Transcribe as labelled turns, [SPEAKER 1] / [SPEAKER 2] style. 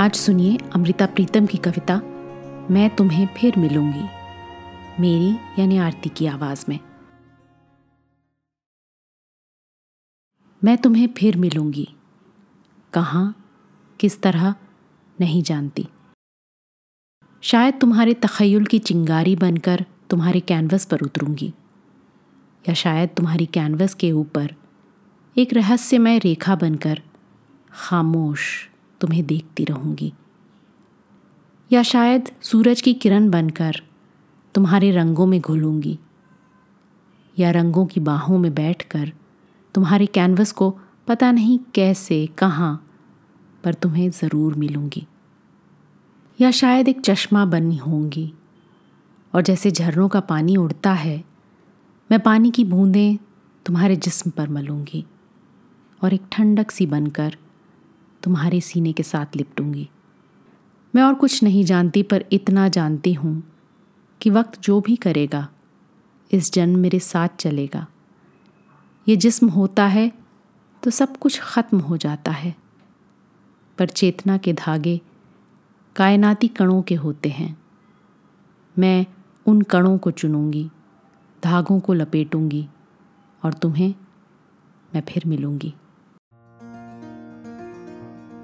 [SPEAKER 1] आज सुनिए अमृता प्रीतम की कविता, मैं तुम्हें फिर मिलूँगी, मेरी यानी आरती की आवाज़ में। मैं तुम्हें फिर मिलूँगी, कहाँ, किस तरह, नहीं जानती। शायद तुम्हारे तखयुल की चिंगारी बनकर तुम्हारे कैनवस पर उतरूँगी, या शायद तुम्हारी कैनवस के ऊपर एक रहस्यमय रेखा बनकर खामोश तुम्हें देखती रहूँगी। या शायद सूरज की किरण बनकर तुम्हारे रंगों में घुलूँगी। या रंगों की बाहों में बैठकर तुम्हारे कैनवस को पता नहीं कैसे, कहाँ, पर तुम्हें ज़रूर मिलूँगी। या शायद एक चश्मा बनी होंगी, और जैसे झरनों का पानी उड़ता है, मैं पानी की बूंदें तुम्हारे जिस्म पर मलूँगी, और एक ठंडक सी बनकर तुम्हारे सीने के साथ लिपटूँगी। मैं और कुछ नहीं जानती, पर इतना जानती हूँ कि वक्त जो भी करेगा, इस जन्म मेरे साथ चलेगा। ये जिस्म होता है तो सब कुछ ख़त्म हो जाता है। पर चेतना के धागे कायनाती कणों के होते हैं। मैं उन कणों को चुनूँगी, धागों को लपेटूँगी, और तुम्हें मैं फिर मिलूँगी।